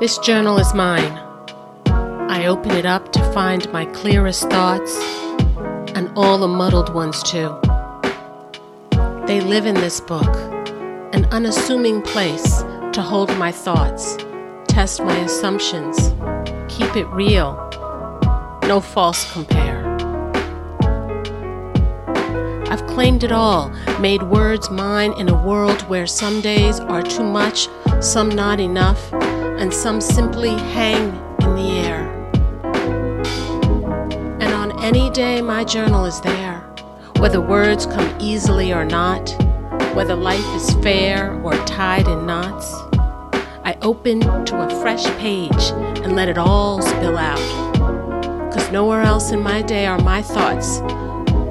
This journal is mine. I open it up to find my clearest thoughts and all the muddled ones too. They live in this book, an unassuming place to hold my thoughts, test my assumptions, keep it real, no false compare. I've claimed it all, made words mine in a world where some days are too much, some not enough and some simply hang in the air. And on any day, my journal is there, whether words come easily or not, whether life is fair or tied in knots. I open to a fresh page and let it all spill out. Cause nowhere else in my day are my thoughts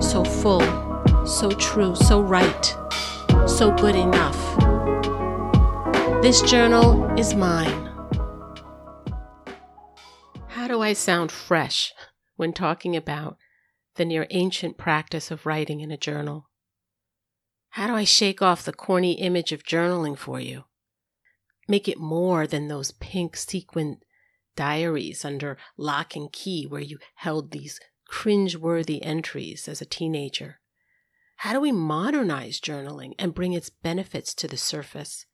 so full, so true, so right, so good enough. This journal is mine. I sound fresh when talking about the near ancient practice of writing in a journal? How do I shake off the corny image of journaling for you? Make it more than those pink sequin diaries under lock and key where you held these cringe-worthy entries as a teenager. How do we modernize journaling and bring its benefits to the surface?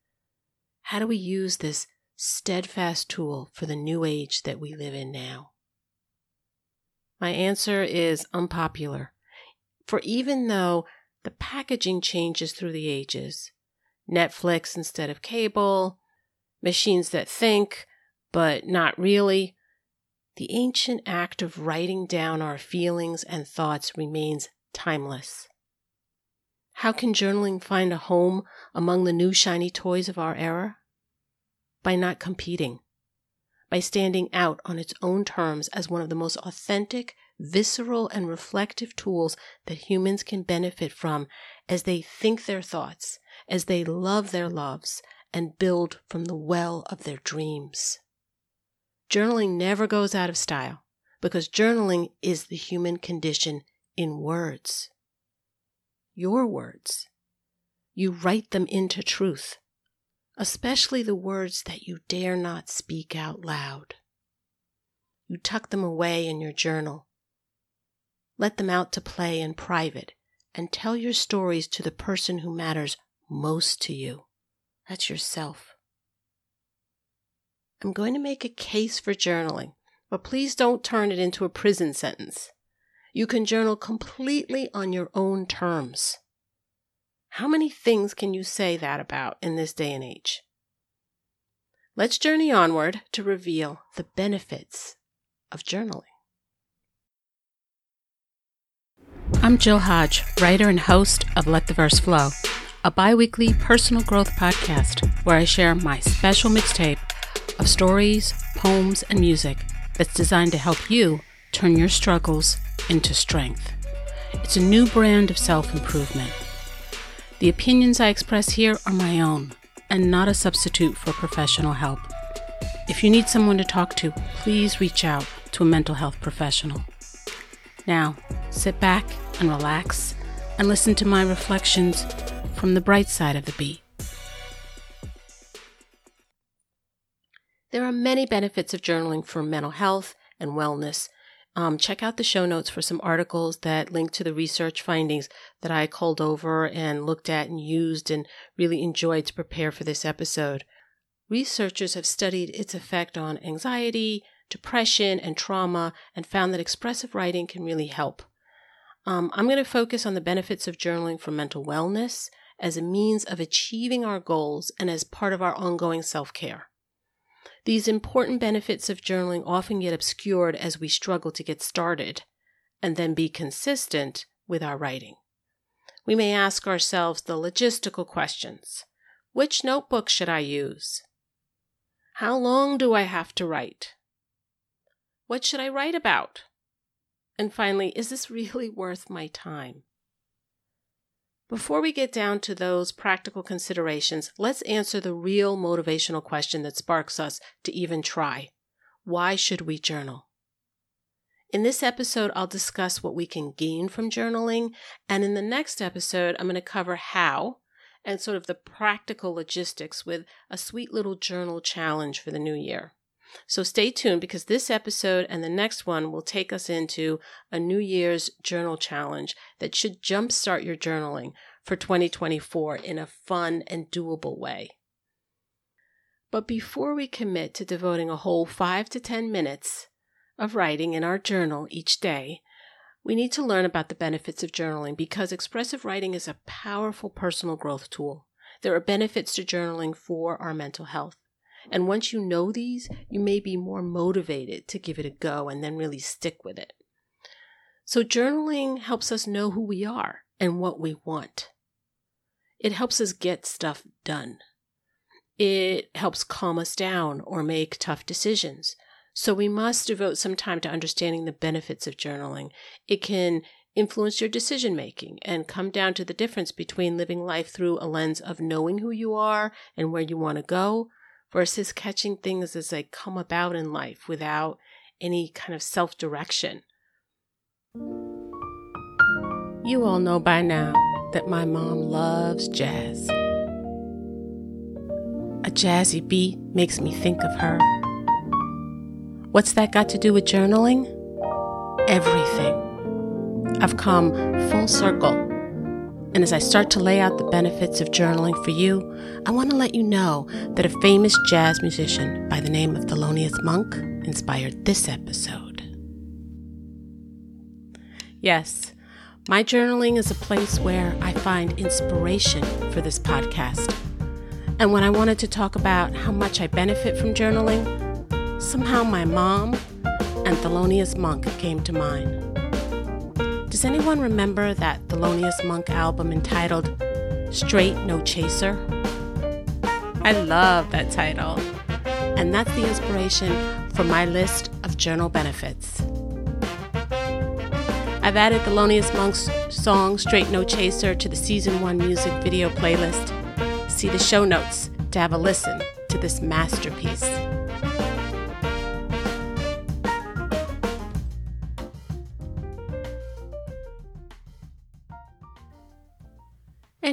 How do we use this steadfast tool for the new age that we live in now? My answer is unpopular. For even though the packaging changes through the ages, Netflix instead of cable, machines that think, but not really, the ancient act of writing down our feelings and thoughts remains timeless. How can journaling find a home among the new shiny toys of our era? By not competing, by standing out on its own terms as one of the most authentic, visceral, and reflective tools that humans can benefit from as they think their thoughts, as they love their loves, and build from the well of their dreams. Journaling never goes out of style because journaling is the human condition in words. Your words. You write them into truth especially the words that you dare not speak out loud. You tuck them away in your journal. Let them out to play in private and tell your stories to the person who matters most to you. That's yourself. I'm going to make a case for journaling, but please don't turn it into a prison sentence. You can journal completely on your own terms. How many things can you say that about in this day and age? Let's journey onward to reveal the benefits of journaling. I'm Jill Hodge, writer and host of Let the Verse Flow, a bi weekly personal growth podcast where I share my special mixtape of stories, poems, and music that's designed to help you turn your struggles into strength. It's a new brand of self improvement the opinions I express here are my own and not a substitute for professional help. If you need someone to talk to, please reach out to a mental health professional. Now, sit back and relax and listen to my reflections from the bright side of the beat. There are many benefits of journaling for mental health and wellness, um, check out the show notes for some articles that link to the research findings that I called over and looked at and used and really enjoyed to prepare for this episode. Researchers have studied its effect on anxiety, depression, and trauma and found that expressive writing can really help. Um, I'm going to focus on the benefits of journaling for mental wellness as a means of achieving our goals and as part of our ongoing self care. These important benefits of journaling often get obscured as we struggle to get started and then be consistent with our writing. We may ask ourselves the logistical questions Which notebook should I use? How long do I have to write? What should I write about? And finally, is this really worth my time? Before we get down to those practical considerations, let's answer the real motivational question that sparks us to even try. Why should we journal? In this episode, I'll discuss what we can gain from journaling, and in the next episode, I'm going to cover how and sort of the practical logistics with a sweet little journal challenge for the new year. So stay tuned because this episode and the next one will take us into a New Year's journal challenge that should jumpstart your journaling for 2024 in a fun and doable way. But before we commit to devoting a whole 5 to 10 minutes of writing in our journal each day, we need to learn about the benefits of journaling because expressive writing is a powerful personal growth tool. There are benefits to journaling for our mental health. And once you know these, you may be more motivated to give it a go and then really stick with it. So, journaling helps us know who we are and what we want. It helps us get stuff done. It helps calm us down or make tough decisions. So, we must devote some time to understanding the benefits of journaling. It can influence your decision making and come down to the difference between living life through a lens of knowing who you are and where you want to go versus catching things as they come about in life without any kind of self direction. You all know by now that my mom loves jazz. A jazzy beat makes me think of her. What's that got to do with journaling? Everything. I've come full circle and as I start to lay out the benefits of journaling for you, I want to let you know that a famous jazz musician by the name of Thelonious Monk inspired this episode. Yes, my journaling is a place where I find inspiration for this podcast. And when I wanted to talk about how much I benefit from journaling, somehow my mom and Thelonious Monk came to mind. Does anyone remember that Thelonious Monk album entitled Straight No Chaser? I love that title. And that's the inspiration for my list of journal benefits. I've added Thelonious Monk's song Straight No Chaser to the season 1 music video playlist. See the show notes to have a listen to this masterpiece.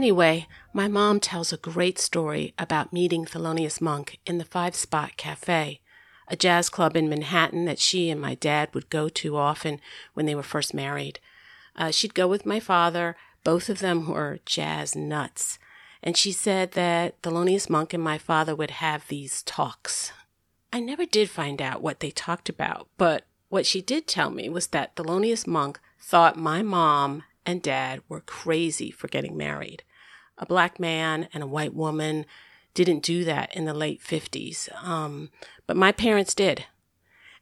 Anyway, my mom tells a great story about meeting Thelonious Monk in the Five Spot Cafe, a jazz club in Manhattan that she and my dad would go to often when they were first married. Uh, she'd go with my father. Both of them were jazz nuts. And she said that Thelonious Monk and my father would have these talks. I never did find out what they talked about, but what she did tell me was that Thelonious Monk thought my mom and dad were crazy for getting married. A black man and a white woman didn't do that in the late 50s, um, but my parents did.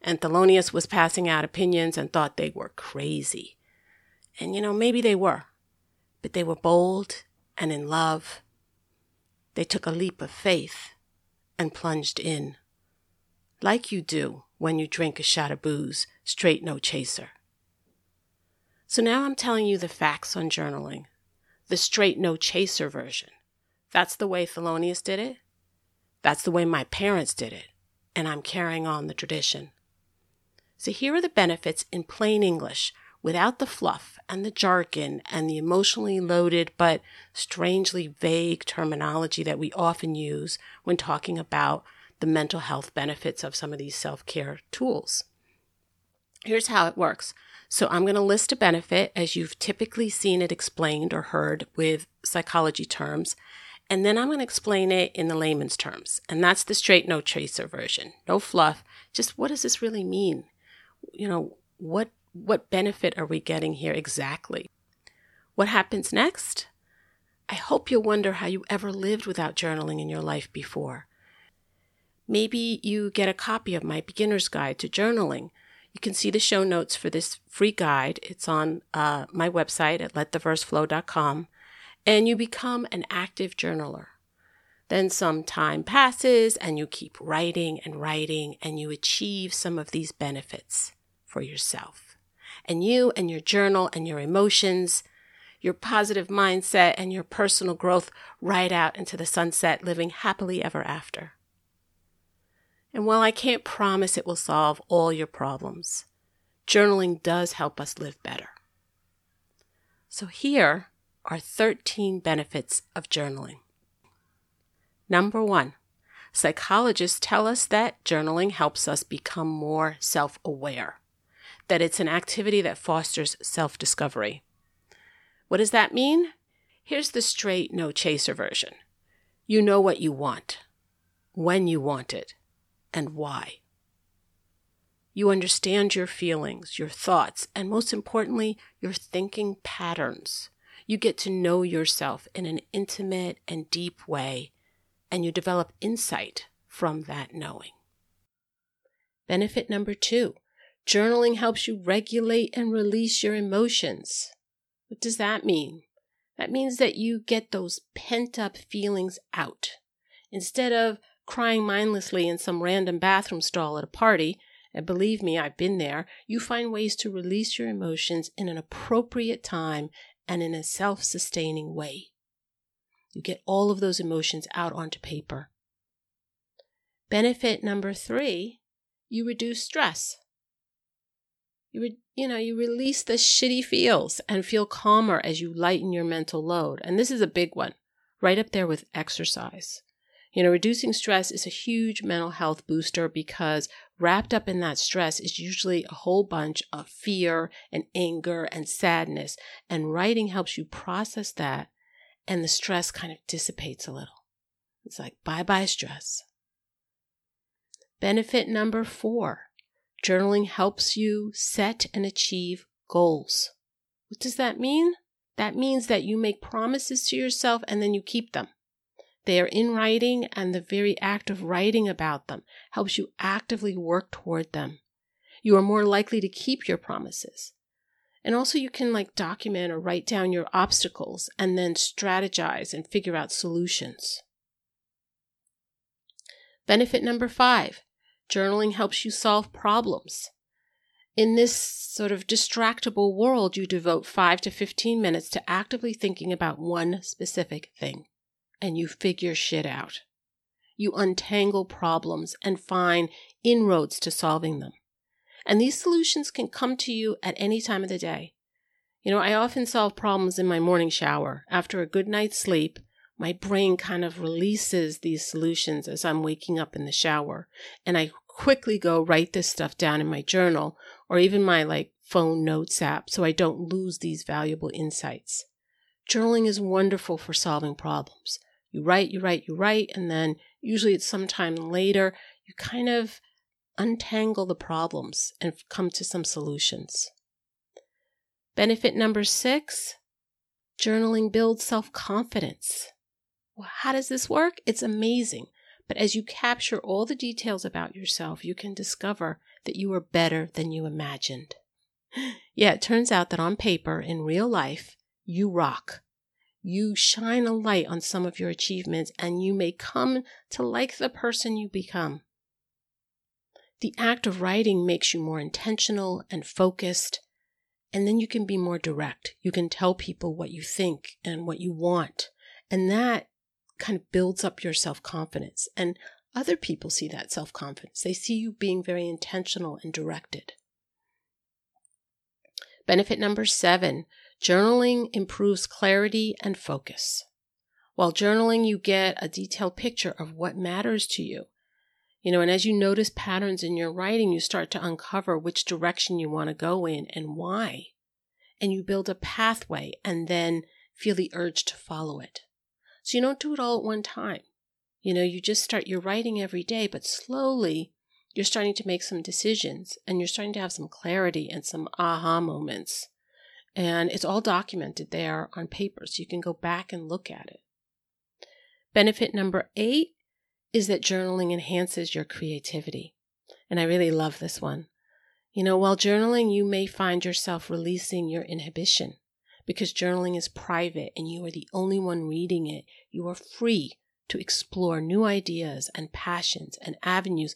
And Thelonious was passing out opinions and thought they were crazy. And you know, maybe they were, but they were bold and in love. They took a leap of faith and plunged in, like you do when you drink a shot of booze, straight no chaser. So now I'm telling you the facts on journaling, the straight no chaser version. That's the way Thelonious did it. That's the way my parents did it. And I'm carrying on the tradition. So here are the benefits in plain English without the fluff and the jargon and the emotionally loaded but strangely vague terminology that we often use when talking about the mental health benefits of some of these self care tools. Here's how it works so I'm going to list a benefit as you've typically seen it explained or heard with psychology terms. And then I'm going to explain it in the layman's terms. And that's the straight no chaser version. No fluff. Just what does this really mean? You know, what what benefit are we getting here exactly? What happens next? I hope you'll wonder how you ever lived without journaling in your life before. Maybe you get a copy of my beginner's guide to journaling you can see the show notes for this free guide. It's on uh, my website at lettheverseflow.com, and you become an active journaler. Then some time passes, and you keep writing and writing, and you achieve some of these benefits for yourself. And you and your journal and your emotions, your positive mindset, and your personal growth ride out into the sunset, living happily ever after. And while I can't promise it will solve all your problems, journaling does help us live better. So here are 13 benefits of journaling. Number one, Psychologists tell us that journaling helps us become more self aware, that it's an activity that fosters self discovery. What does that mean? Here's the straight, no chaser version you know what you want, when you want it, and why. You understand your feelings, your thoughts, and most importantly, your thinking patterns. You get to know yourself in an intimate and deep way, and you develop insight from that knowing. Benefit number two journaling helps you regulate and release your emotions. What does that mean? That means that you get those pent up feelings out. Instead of crying mindlessly in some random bathroom stall at a party, and believe me, I've been there, you find ways to release your emotions in an appropriate time and in a self sustaining way. You get all of those emotions out onto paper. Benefit number three, you reduce stress. You, re- you know, you release the shitty feels and feel calmer as you lighten your mental load. And this is a big one, right up there with exercise. You know, reducing stress is a huge mental health booster because wrapped up in that stress is usually a whole bunch of fear and anger and sadness. And writing helps you process that, and the stress kind of dissipates a little. It's like bye bye stress. Benefit number four Journaling helps you set and achieve goals. What does that mean? That means that you make promises to yourself and then you keep them. They are in writing, and the very act of writing about them helps you actively work toward them. You are more likely to keep your promises. And also, you can like document or write down your obstacles and then strategize and figure out solutions. Benefit number five Journaling helps you solve problems. In this sort of distractible world, you devote 5 to 15 minutes to actively thinking about one specific thing, and you figure shit out. You untangle problems and find inroads to solving them. And these solutions can come to you at any time of the day. You know, I often solve problems in my morning shower after a good night's sleep my brain kind of releases these solutions as I'm waking up in the shower. And I quickly go write this stuff down in my journal or even my like phone notes app so I don't lose these valuable insights. Journaling is wonderful for solving problems. You write, you write, you write, and then usually it's sometime later you kind of untangle the problems and come to some solutions. Benefit number six journaling builds self confidence. Well, how does this work? It's amazing. But as you capture all the details about yourself, you can discover that you are better than you imagined. Yeah, it turns out that on paper, in real life, you rock. You shine a light on some of your achievements and you may come to like the person you become. The act of writing makes you more intentional and focused, and then you can be more direct. You can tell people what you think and what you want. And that kind of builds up your self confidence. And other people see that self confidence. They see you being very intentional and directed. Benefit number seven journaling improves clarity and focus. While journaling, you get a detailed picture of what matters to you. You know, and as you notice patterns in your writing, you start to uncover which direction you want to go in and why. And you build a pathway and then feel the urge to follow it. So you don't do it all at one time. You know, you just start, you're writing every day, but slowly you're starting to make some decisions and you're starting to have some clarity and some aha moments. And it's all documented there on paper, so you can go back and look at it. Benefit number eight is that journaling enhances your creativity. And I really love this one. You know, while journaling, you may find yourself releasing your inhibition because journaling is private and you are the only one reading it. You are free to explore new ideas and passions and avenues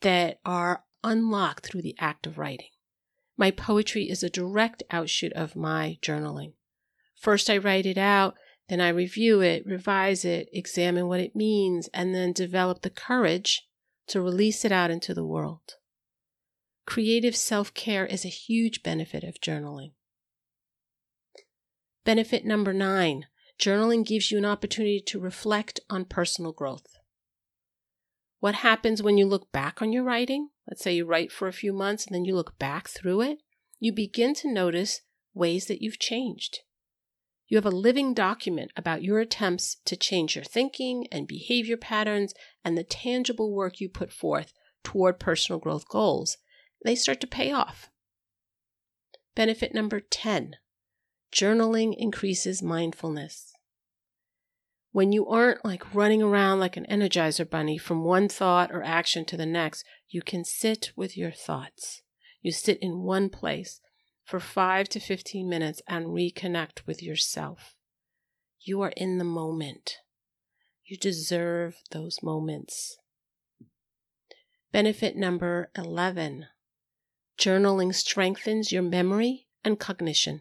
that are unlocked through the act of writing. My poetry is a direct outshoot of my journaling. First, I write it out, then I review it, revise it, examine what it means, and then develop the courage to release it out into the world. Creative self care is a huge benefit of journaling. Benefit number nine journaling gives you an opportunity to reflect on personal growth. What happens when you look back on your writing? Let's say you write for a few months and then you look back through it. You begin to notice ways that you've changed. You have a living document about your attempts to change your thinking and behavior patterns and the tangible work you put forth toward personal growth goals. They start to pay off. Benefit number 10 journaling increases mindfulness. When you aren't like running around like an energizer bunny from one thought or action to the next, you can sit with your thoughts. You sit in one place for 5 to 15 minutes and reconnect with yourself. You are in the moment. You deserve those moments. Benefit number 11 Journaling strengthens your memory and cognition.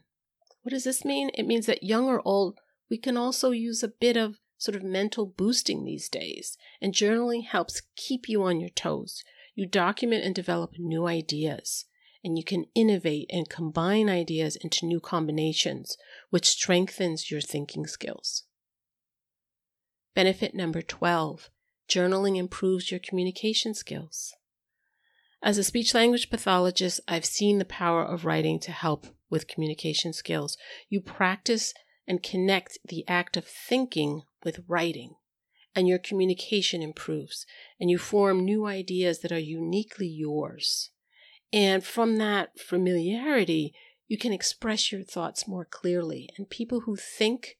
What does this mean? It means that young or old, we can also use a bit of sort of mental boosting these days, and journaling helps keep you on your toes. You document and develop new ideas, and you can innovate and combine ideas into new combinations, which strengthens your thinking skills. Benefit number 12 journaling improves your communication skills. As a speech language pathologist, I've seen the power of writing to help with communication skills. You practice and connect the act of thinking with writing, and your communication improves, and you form new ideas that are uniquely yours. And from that familiarity, you can express your thoughts more clearly. And people who think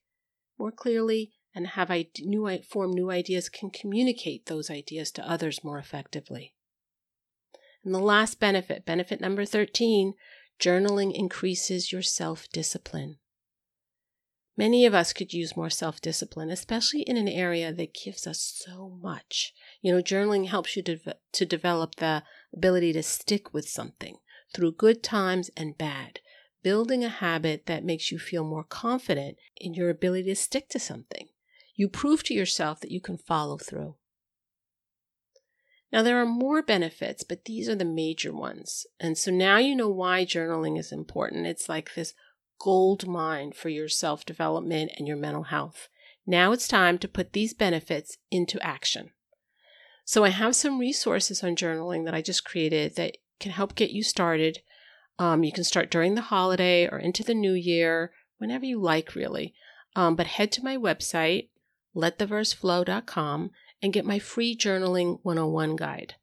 more clearly and have new form new ideas can communicate those ideas to others more effectively. And the last benefit, benefit number 13, journaling increases your self discipline. Many of us could use more self discipline, especially in an area that gives us so much. You know, journaling helps you to, to develop the ability to stick with something through good times and bad, building a habit that makes you feel more confident in your ability to stick to something. You prove to yourself that you can follow through. Now, there are more benefits, but these are the major ones. And so now you know why journaling is important. It's like this gold mine for your self development and your mental health. Now it's time to put these benefits into action. So, I have some resources on journaling that I just created that can help get you started. Um, you can start during the holiday or into the new year, whenever you like, really. Um, but head to my website, lettheverseflow.com and get my free Journaling 101 guide.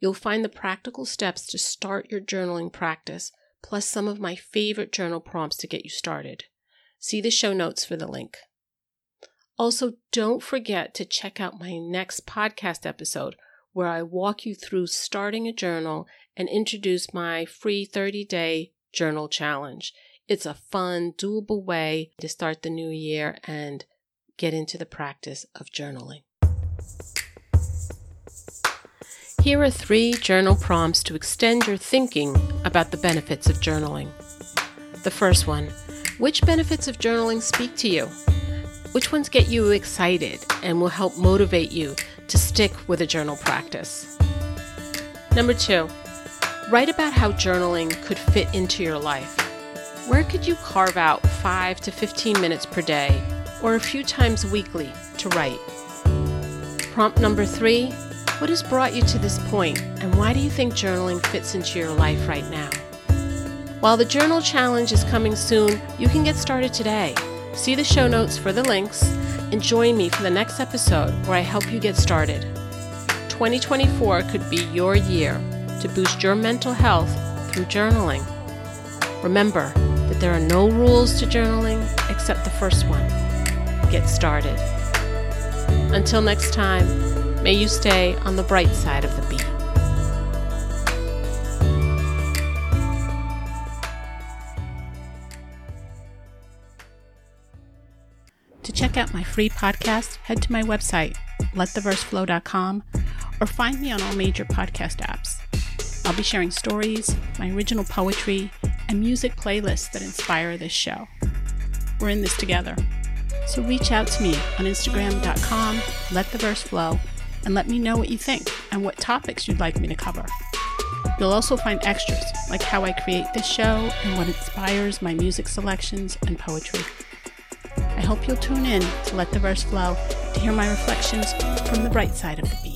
You'll find the practical steps to start your journaling practice, plus some of my favorite journal prompts to get you started. See the show notes for the link. Also, don't forget to check out my next podcast episode where I walk you through starting a journal and introduce my free 30 day journal challenge. It's a fun, doable way to start the new year and get into the practice of journaling. Here are three journal prompts to extend your thinking about the benefits of journaling. The first one Which benefits of journaling speak to you? Which ones get you excited and will help motivate you to stick with a journal practice? Number two, write about how journaling could fit into your life. Where could you carve out 5 to 15 minutes per day or a few times weekly to write? Prompt number three What has brought you to this point, and why do you think journaling fits into your life right now? While the journal challenge is coming soon, you can get started today. See the show notes for the links and join me for the next episode where I help you get started. 2024 could be your year to boost your mental health through journaling. Remember that there are no rules to journaling except the first one get started. Until next time, may you stay on the bright side of the beat. To check out my free podcast, head to my website, lettheverseflow.com, or find me on all major podcast apps. I'll be sharing stories, my original poetry, and music playlists that inspire this show. We're in this together. So reach out to me on Instagram.com, let the verse flow, and let me know what you think and what topics you'd like me to cover. You'll also find extras like how I create this show and what inspires my music selections and poetry. I hope you'll tune in to Let the Verse Flow to hear my reflections from the bright side of the beat.